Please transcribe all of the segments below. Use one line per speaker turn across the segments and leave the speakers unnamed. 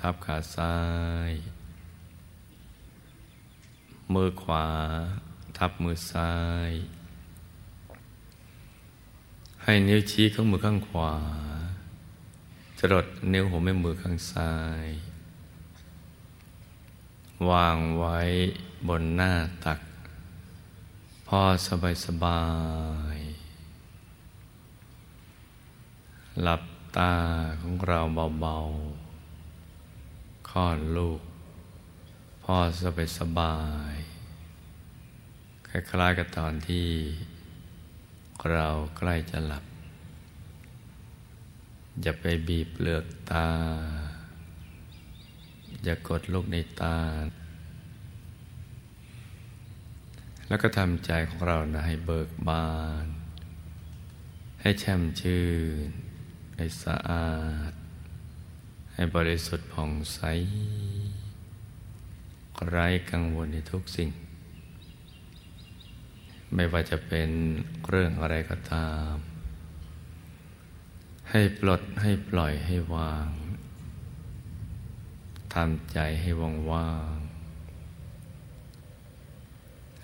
ทับขาซ้าย มือขวา ทับมือซ้าย ให้นิ้วชี้ข้างมือข้างขวา จรดนิ้วหัวแม่มือข้างซ้าย วางไว้บนหน้าตัก พอสบายสบาย หลับตาของเราเบาๆ ลอดลูก พ่อสบายสบาย คล้ายๆกับตอนที่เราใกล้จะหลับ อย่าไปบีบเปลือกตา อย่ากดลูกในตา แล้วก็ทำใจของเรานะให้เบิกบาน ให้แช่มชื่น ให้สะอาด ให้บริสุทธิ์ผ่องใสไร้กังวลในทุกสิ่ง ไม่ว่าจะเป็นเรื่องอะไรก็ตาม ให้ปลดให้ปล่อยให้วางทำใจให้ว่างว่าง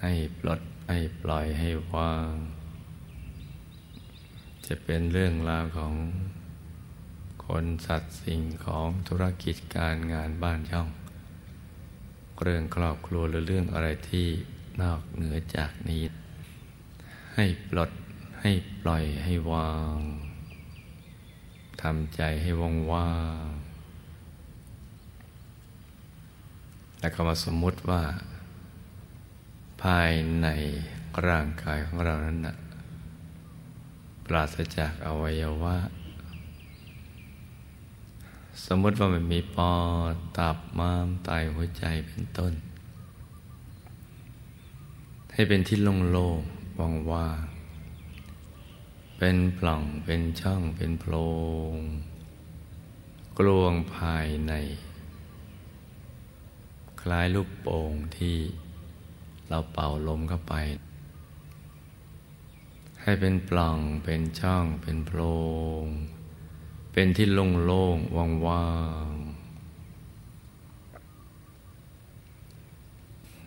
ให้ปลดให้ปล่อยให้ว่าง จะเป็นเรื่องราวของ คนสัตว์สิ่งของธุรกิจการงานบ้านช่อง เรื่องครอบครัวหรือเรื่องอะไรที่นอกเหนือจากนี้ ให้ปลดให้ปล่อยให้วางทำใจให้ว่างว่างแล้วก็มาสมมุติว่า ภายในร่างกายของเรานั้นนะปราศจากอวัยวะ สมมติว่ามันมีปอดตับม้ามไตหัวใจเป็นต้น ให้เป็นที่โล่งๆว่างเป็นปล่องเป็นช่องเป็นโพรงกลวงภายใน คล้ายลูกโป่งที่เราเป่าลมเข้าไป ให้เป็นปล่องเป็นช่องเป็นโพรง เป็นที่โล่งๆว่างๆ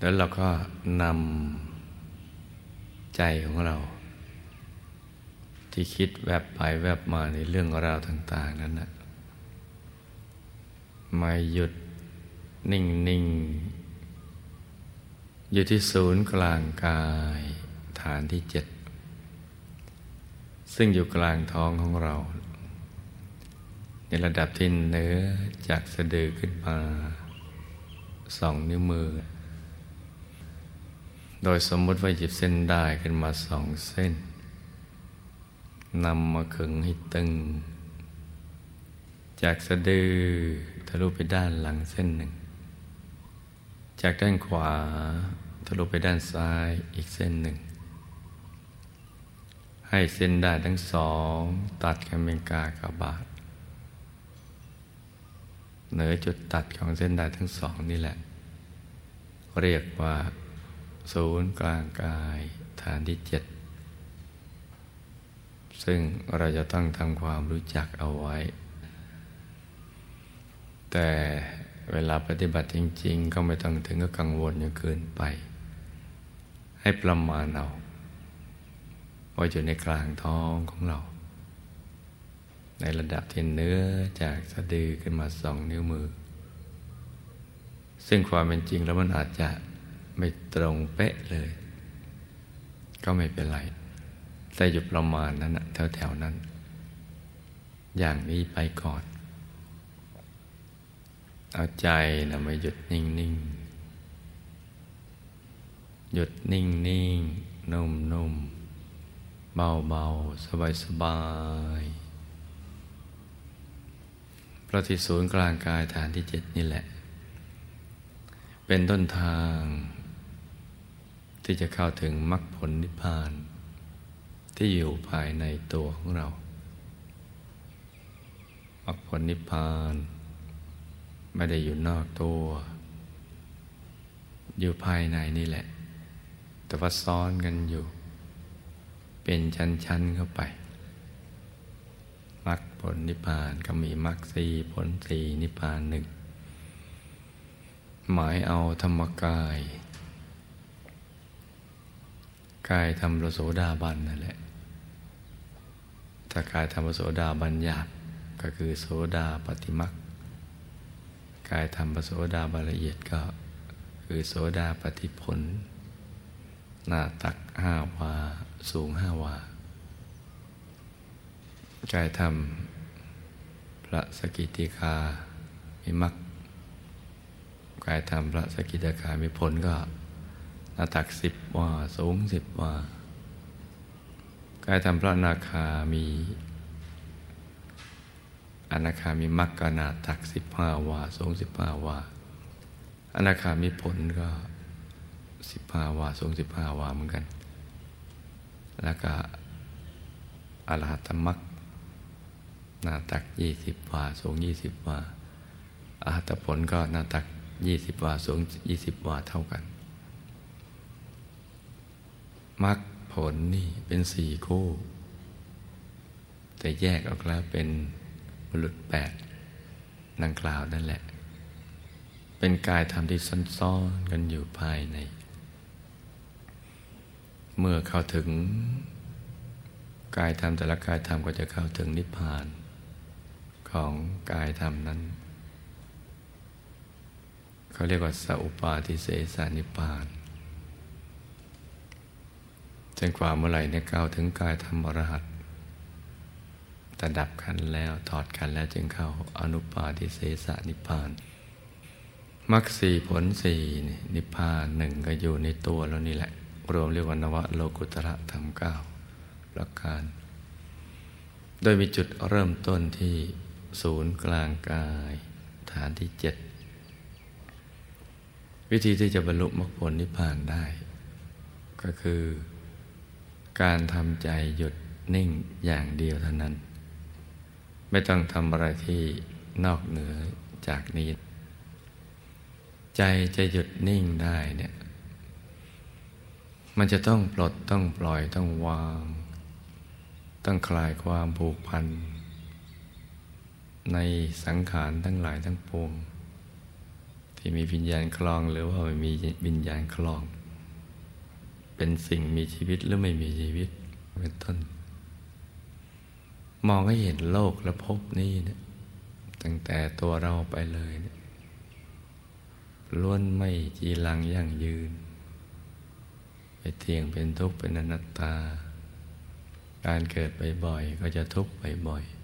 แล้วเราก็นำใจของเรา ที่คิดแวบไปแวบมาในเรื่องราวต่าง ๆ นั้นนะมาหยุดนิ่ง ๆ อยู่ที่ศูนย์กลางกายฐานที่เจ็ดซึ่งอยู่กลางท้องของเรา ในระดับที่เนื้อจากสะดือขึ้นมาสองนิ้วมือ โดยสมมุติว่าหยิบเส้นได้ขึ้นมาสองเส้นนำมาขึงให้ตึง จากสะดือทะลุไปด้านหลังเส้นหนึ่ง จากด้านขวาทะลุไปด้านซ้ายอีกเส้นหนึ่ง ให้เส้นได้ทั้งสอง ตัดกันเป็นกากบาท เหนือจุดตัดของเส้นได้ทั้งสองนี่แหละ เรียกว่า ศูนย์กลางกายฐานที่เจ็ดซึ่งเราจะต้องทำความรู้จักเอาไว้ แต่เวลาปฏิบัติจริง ๆ ก็ไม่ต้องถึงกับกังวลจนเกินไป ให้ประมาณเอาว่าอยู่ในกลางท้องของเรา ในระดับที่เนื้อจากสะดือขึ้นมาสองนิ้วมือ ซึ่งความเป็นจริงแล้วมันอาจจะไม่ตรงเป๊ะเลย ก็ไม่เป็นไร แต่อยู่ประมาณนั้นแถวๆนั้น อย่างนี้ไปก่อน เอาใจนะมาหยุดนิ่งๆ หยุดนิ่งๆ นุ่มๆ เบาๆ สบายๆ เพระที่ศูนย์กลางกายฐานที่เจ็ดนี่แหละ เป็นต้นทาง ที่จะเข้าถึงมรรคผลนิพพาน ที่อยู่ภายในตัวของเรามรรคผลนิพพาน ไม่ได้อยู่นอกตัว อยู่ภายในนี่แหละ แต่ว่าซ้อนกันอยู่ เป็นชั้นๆเข้าไป ลนิพพานก็มีมรรคสีผลสีนิพพานหนึ่งหมายเอาธรรมกาย กายทำปรโสดาบันนั่นแหละถ้ากายทำปรโสดาบันหยาบก็คือโสดาปฏิมักกายทำปรโสดาบันละเอียดก็คือโสดาปฏิผล หน้าตักห้าวา สูงห้าวา กายทำพระสกิติคามีมักกายทำพระสกิติคามีผลก็หน้าตักสิบวาสูงสิบวากายทำพระนาคามีอนาคามีมักกนาตักสิบห้าวาสูงสิบห้าวาอนาคามีผลก็สิบห้าวาสูงสิบห้าวาเหมือนกัน แล้วก็อรหัตมัก หน้าตักยี่สิบวา สูงยี่สิบวาอรหัตผลก็หน้าตักยี่สิบวา สูงยี่สิบวาเท่ากันมักผลนี่เป็นสี่คู่ แต่แยกออกแล้วเป็นบุรุษแปดนังกล่าวนั่นแหละ เป็นกายธรรมที่ซ่อนๆกันอยู่ภายใน เมื่อเข้าถึงกายธรรมแต่ละกายธรรมก็จะเข้าถึงนิพพาน ของกายธรรมนั้น เขาเรียกว่าสัพปาทิเสสานิพานจนกว่าเมื่อไหร่เนี่ยก้าวถึงกายธรรมอรหัตแต่ดับขันแล้วถอดขันแล้วจึงเข้าอนุปาทิเสสนิพพานมรรคสี่ผลสี่นิพพานหนึ่งก็อยู่ในตัวแล้วนี่แหละ รวมเรียกว่านวะโลกุตระธรรมเก้าประการ โดยมีจุดเริ่มต้นที่ ศูนย์กลางกายฐานที่เจ็ดวิธีที่จะบรรลุมรรคผลนิพพานได้ ก็คือการทำใจหยุดนิ่งอย่างเดียวเท่านั้น ไม่ต้องทำอะไรที่นอกเหนือจากนี้ ใจจะหยุดนิ่งได้เนี่ย มันจะต้องปลดต้องปล่อยต้องวาง ต้องคลายความผูกพัน ในสังขารทั้งหลายทั้งปวง ที่มีวิญญาณคลองหรือว่าไม่มีวิญญาณคลอง เป็นสิ่งมีชีวิตหรือไม่มีชีวิตเป็นต้น มองให้เห็นโลกและพบนี้เนี่ยตั้งแต่ตัวเราไปเลยนี่ยล้วนไม่จีรังยั่งยืนไปเที่ยงเป็นทุกข์เป็นอนัตตา การเกิดบ่อยๆก็จะทุกข์บ่อยๆ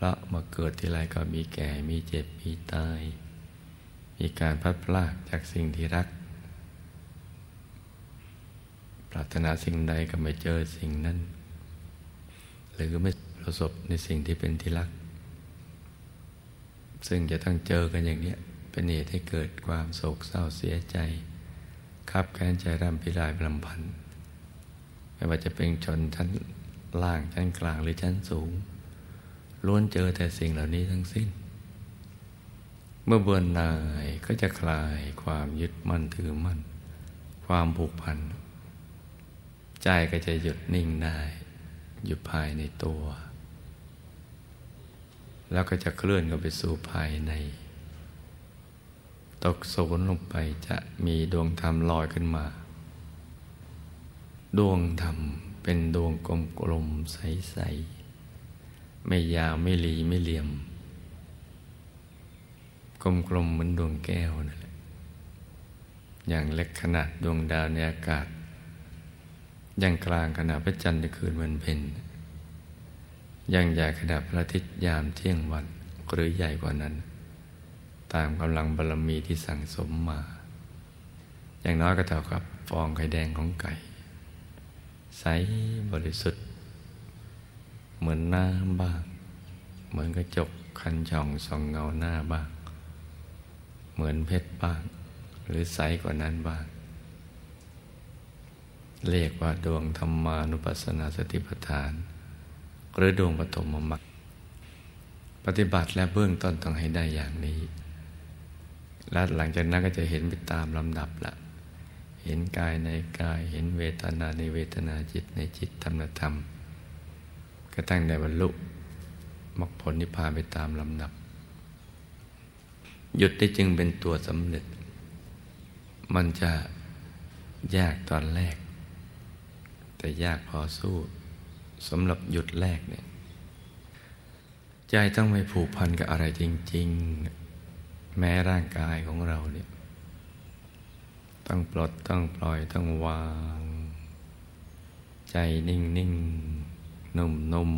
พราะมาเกิดทีไรก็มีแก่มีเจ็บมีตาย มีการพัดพลากจากสิ่งที่รัก ปรารถนาสิ่งใดก็ไม่เจอสิ่งนั้น หรือไม่ประสบในสิ่งที่เป็นที่รัก ซึ่งจะต้องเจอกันอย่างนี้เป็นเหตุให้เกิดความโศกเศร้าเสียใจขับแค้นใจร่ำพิรายลำพันธ์ไม่ว่าจะเป็นชนชั้นล่างชั้นกลางหรือชั้นสูง ล้วนเจอแต่สิ่งเหล่านี้ทั้งสิ้น เมื่อเบื่อหน่ายก็จะคลายความยึดมั่นถือมั่น ความผูกพัน ใจก็จะหยุดนิ่งได้อยู่ภายในตัว แล้วก็จะเคลื่อนกันไปสู่ภายใน ตกโซนลงไปจะมีดวงธรรมลอยขึ้นมา ดวงธรรมเป็นดวงกลมกลมใสๆ ไม่ยาวไม่รีไม่เหลี่ยม กลมกลมเหมือนดวงแก้วนั่นแหละอย่างเล็กขนาดดวงดาวในอากาศ อยังกลางขณะพระจันทร์ในคืนวันเพ็ญยังใหญ่ขณะพระอาทิตย์ยามเที่ยงวันหรือใหญ่กว่านั้น ตามกำลังบารมีที่สั่งสมมา อย่างน้อยก็เท่ากับฟองไข่แดงของไก่ ใสบริสุทธิ์ เหมือนน้ำบ้าง เหมือนกระจกคันช่องส่องเงาหน้าบ้าง เหมือนเพชรบ้าง หรือใสกว่านั้นบ้าง เรียกว่าดวงธรรมานุปัสสนาสติปัฏฐาน หรือดวงปฐมมรรคปฏิบัติและเบื้องต้นต้องให้ได้อย่างนี้และหลังจากนั้นก็จะเห็นไปตามลำดับละเห็นกายในกาย เห็นเวทนาในเวทนาจิตในจิตธรรมธรรม ก็ตั้งในบรรลุมรรคผลนิพพานไปตามลำดับ หยุดได้จึงเป็นตัวสำเร็จ มันจะยากตอนแรก แต่ยากพอสู้สำหรับหยุดแรกเนี่ยใจต้องไม่ผูกพันกับอะไรจริง ๆ แม้ร่างกายของเราเนี่ยต้องปลดต้องปล่อยต้องวาง ใจนิ่งนิ่ง นุ่มนุ่ม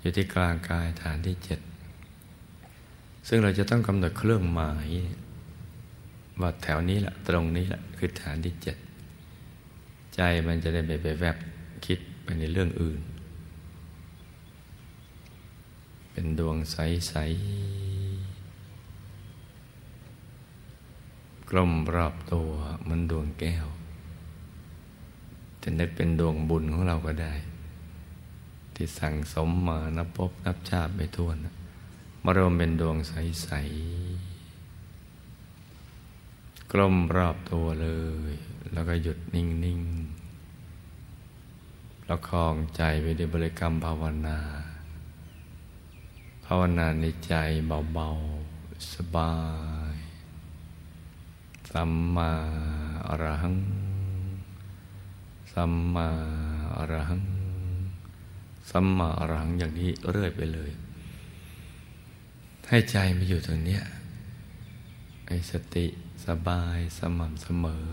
อยู่ที่กลางกายฐานที่เจ็ด ซึ่งเราจะต้องกำหนดเครื่องหมายว่าแถวนี้แหละตรงนี้แหละคือฐานที่เจ็ด ใจมันจะได้ไปไปแวบคิดไปในเรื่องอื่น เป็นดวงใส ๆ กลมรอบตัวมันดวงแก้วจะนึกเป็นดวงบุญของเราก็ได้ ที่สั่งสมมานับพบนับชาติไปทั่วนะมารวมเป็นดวงใส ๆ กลมรอบตัวเลย แล้วก็หยุดนิ่ง ๆ ประคองใจไปด้วยบริกรรมภาวนา ภาวนาในใจเบา ๆ สบาย สัมมาอรหัง สัมมาอรหัง สัมมาอรหังอย่างนี้เรื่อยไปเลย ให้ใจมาอยู่ตรงเนี้ยให้สติสบายสม่ำเสมอ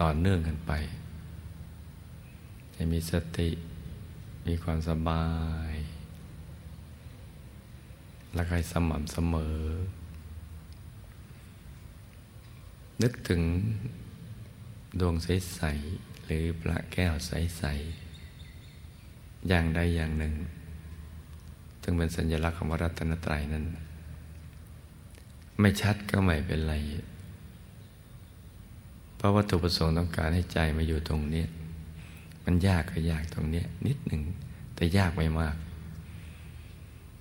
ต่อเนื่องกันไปให้มีสติมีความสบาย และให้สม่ำเสมอ นึกถึงดวงใส ๆ หรือพระแก้วใส ๆ อย่างใดอย่างหนึ่ง ซึ่งเป็นสัญลักษณ์ของพระรัตนตรัยนั้น ไม่ชัดก็ไม่เป็นไร เพราะวัตถุประสงค์ต้องการให้ใจมาอยู่ตรงนี้ มันยากก็ยากตรงนี้นิดหนึ่ง แต่ยากไม่มาก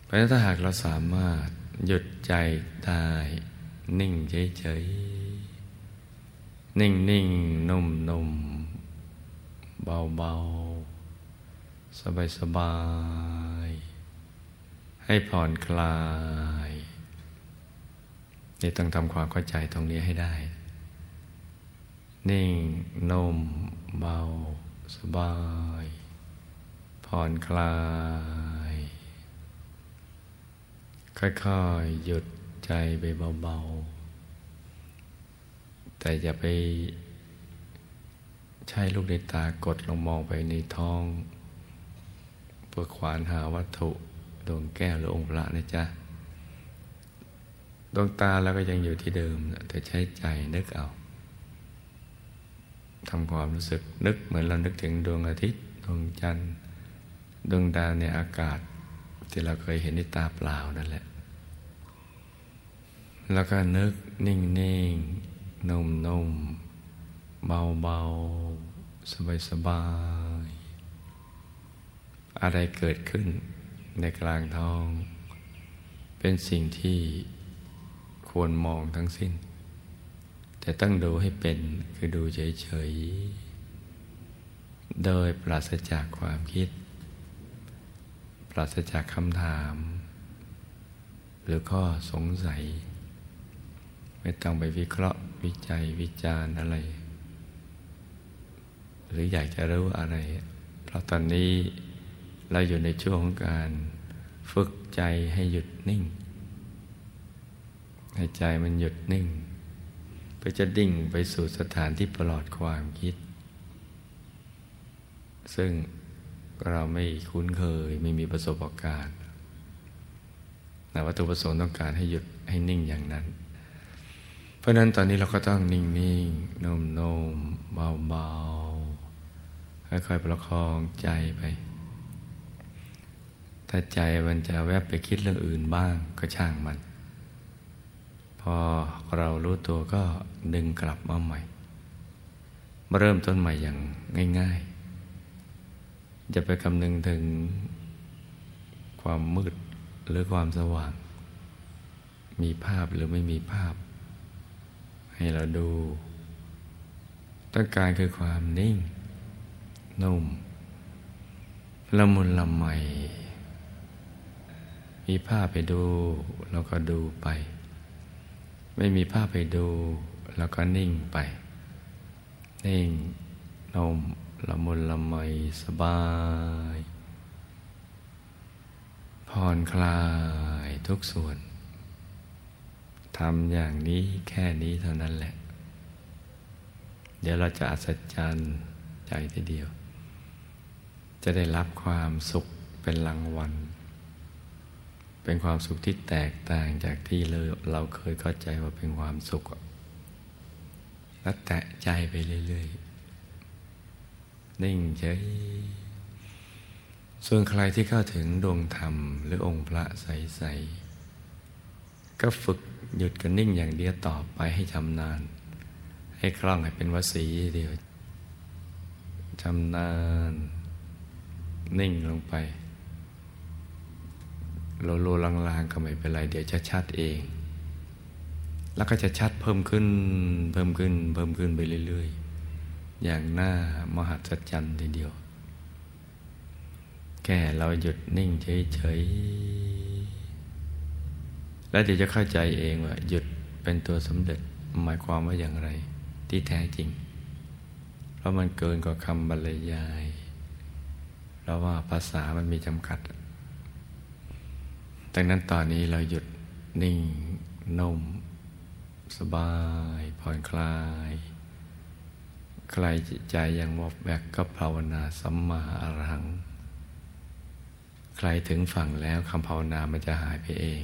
เพราะถ้าหากเราสามารถหยุดใจได้นิ่งเฉยๆ นิ่งนิ่งนุ่มนุ่มเบาเบา สบายสบาย ให้ผ่อนคลายนี่ต้องทำความเข้าใจตรงนี้ให้ได้ นิ่งนุ่มเบา สบาย ผ่อนคลาย ค่อยๆ หยุดใจไปเบา ๆ แต่อย่าไปใช้ลูกในตากดลงมองไปในท้อง เพื่อควานหาวัตถุดวงแก้วหรือองค์พระนะจ๊ะดวงตาเราก็ยังอยู่ที่เดิมแต่ใช้ใจนึกเอาทำความรู้สึกนึกเหมือนเรานึกถึงดวงอาทิตย์ดวงจันทร์ดวงดาวในอากาศ ที่เราเคยเห็นในตาเปล่านั่นแหละ แล้วก็นึกนิ่งนิ่งนุ่มนุ่มเบาเบาสบายสบาย อะไรเกิดขึ้นในกลางท้อง เป็นสิ่งที่ควรมองทั้งสิ้น แต่ต้องดูให้เป็นคือดูเฉยๆ โดยปราศจากความคิด ปราศจากคำถาม หรือข้อสงสัย ไม่ต้องไปวิเคราะห์วิจัยวิจารณ์อะไร หรืออยากจะรู้อะไร เพราะตอนนี้ เราอยู่ในช่วงของการฝึกใจให้หยุดนิ่ง ให้ใจมันหยุดนิ่งเพื่อจะดิ่งไปสู่สถานที่ปลอดความคิด ซึ่งเราไม่คุ้นเคยไม่มีประสบการณ์แต่วัตถุประสงค์ต้องการให้หยุดให้นิ่งอย่างนั้น เพราะนั้นตอนนี้เราก็ต้องนิ่งนิ่งนุ่มนุ่มเบาเบาค่อยๆประคองใจไป ถ้าใจมันจะแวบไปคิดเรื่องอื่นบ้างก็ช่างมัน พอเรารู้ตัวก็ดึงกลับมาใหม่มาเริ่มต้นใหม่อย่างง่าย ๆ จะไปคำนึงถึงความมืดหรือความสว่าง มีภาพหรือไม่มีภาพ ให้เราดู ต้องการคือความนิ่ง นุ่มละมุนละไม มีภาพไปดูเราก็ดูไป ไม่มีภาพไปดูเราก็นิ่งไป นิ่งนมละมุนละไมสบาย ผ่อนคลายทุกส่วนทำอย่างนี้แค่นี้เท่านั้นแหละ เดี๋ยวเราจะอัศจรรย์ใจทีเดียว จะได้รับความสุขเป็นรางวัล เป็นความสุขที่แตกต่างจากที่เราเราเคยเข้าใจว่าเป็นความสุขแล้วแตะใจไปเรื่อยๆ นิ่งเฉย ส่วนใครที่เข้าถึงดวงธรรม หรือองค์พระใสๆ ก็ฝึกหยุดกันนิ่งอย่างเดียวต่อไปให้ชำนาญ ให้คล่องให้เป็นวสีเดียวชำนาญ นิ่งลงไป โลโลลางๆก็ไม่เป็นไร เดี๋ยวจะชัดเอง แล้วก็จะชัดเพิ่มขึ้น เพิ่มขึ้น เพิ่มขึ้นไปเรื่อยๆ อย่างหน้ามหัศจรรย์ทีเดียว แค่เราหยุดนิ่งเฉยๆ แล้วเดี๋ยวจะเข้าใจเองว่าหยุดเป็นตัวสำเร็จหมายความว่าอย่างไร ที่แท้จริง เพราะมันเกินกว่าคำบรรยาย เพราะว่าภาษามันมีจำกัด ดังนั้นตอนนี้เราหยุดนิ่งนุ่ม สบายผ่อนคลาย ใครจิตใจยังวอกแบกก็ภาวนาสัมมาอรหัง ใครถึงฝั่งแล้วคำภาวนามันจะหายไปเอง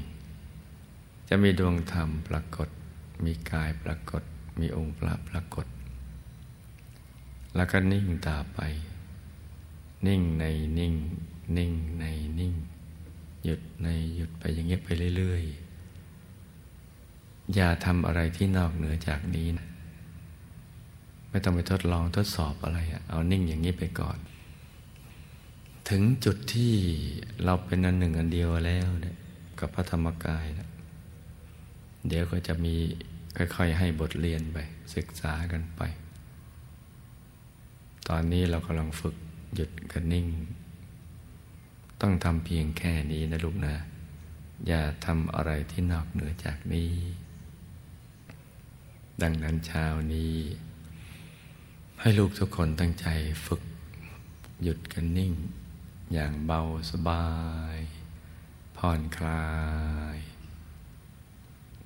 จะมีดวงธรรมปรากฏ มีกายปรากฏ มีองค์พระปรากฏ แล้วก็นิ่งตาไป นิ่งในนิ่ง นิ่งในนิ่ง หยุดในหยุดไปอย่างเงี้ยไปเรื่อยๆ อย่าทำอะไรที่นอกเหนือจากนี้นะไม่ต้องไปทดลองทดสอบอะไรเอานิ่งอย่างนี้ไปก่อน ถึงจุดที่เราเป็นอันหนึ่งอันเดียวแล้วเนี่ยกับพระธรรมกายนะเดี๋ยวก็จะมีค่อยๆให้บทเรียนไป ศึกษากันไป ตอนนี้เรากำลังฝึกหยุดกันนิ่ง ต้องทำเพียงแค่นี้นะลูกนะ อย่าทำอะไรที่นอกเหนือจากนี้ ดังนั้นเช้านี้ ให้ลูกทุกคนตั้งใจฝึก หยุดกันนิ่ง อย่างเบาสบาย ผ่อนคลาย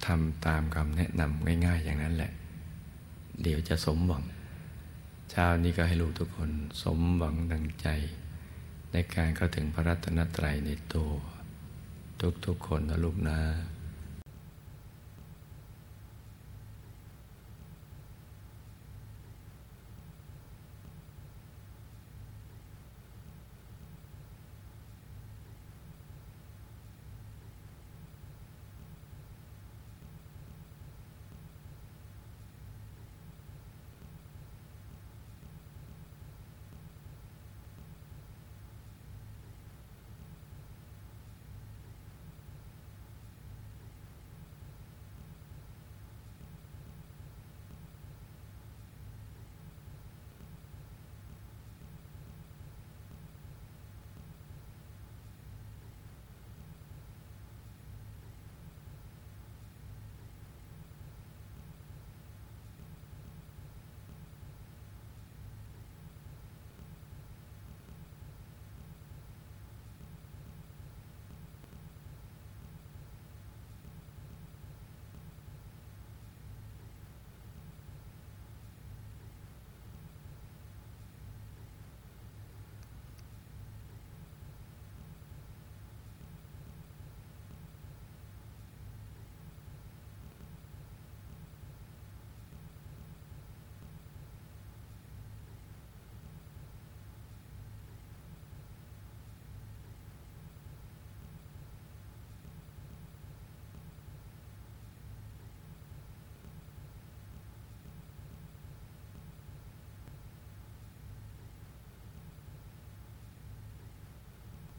ทำตามคำแนะนำง่าย ๆ อย่างนั้นแหละ เดี๋ยวจะสมหวังเช้านี้ก็ให้ลูกทุกคนสมหวังดังใจ ในการเข้าถึงพระรัตนตรัยในตัว ทุกๆคนนะลูกนะ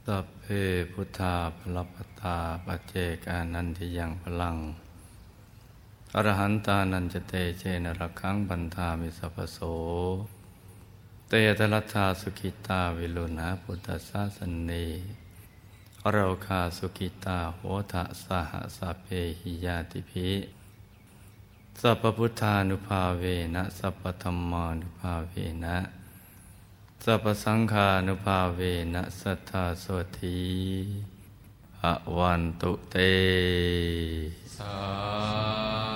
สัพเพพุทธาพลปตาปเจกานันทิยังพลัง อรหันตานันจเตเจนรักังบันทามิสัพโส เตตลัธาสุขิตาวิลุณาพุทธสาสนีเราคาสุขิตาโหทะสหสเพหิยาติภิสัพพุทธานุภาเวนะสัพพธรรมานุภาเวนะ สัพสังขานุภาเวนะสัทธาสวัตีอวันตุเต สา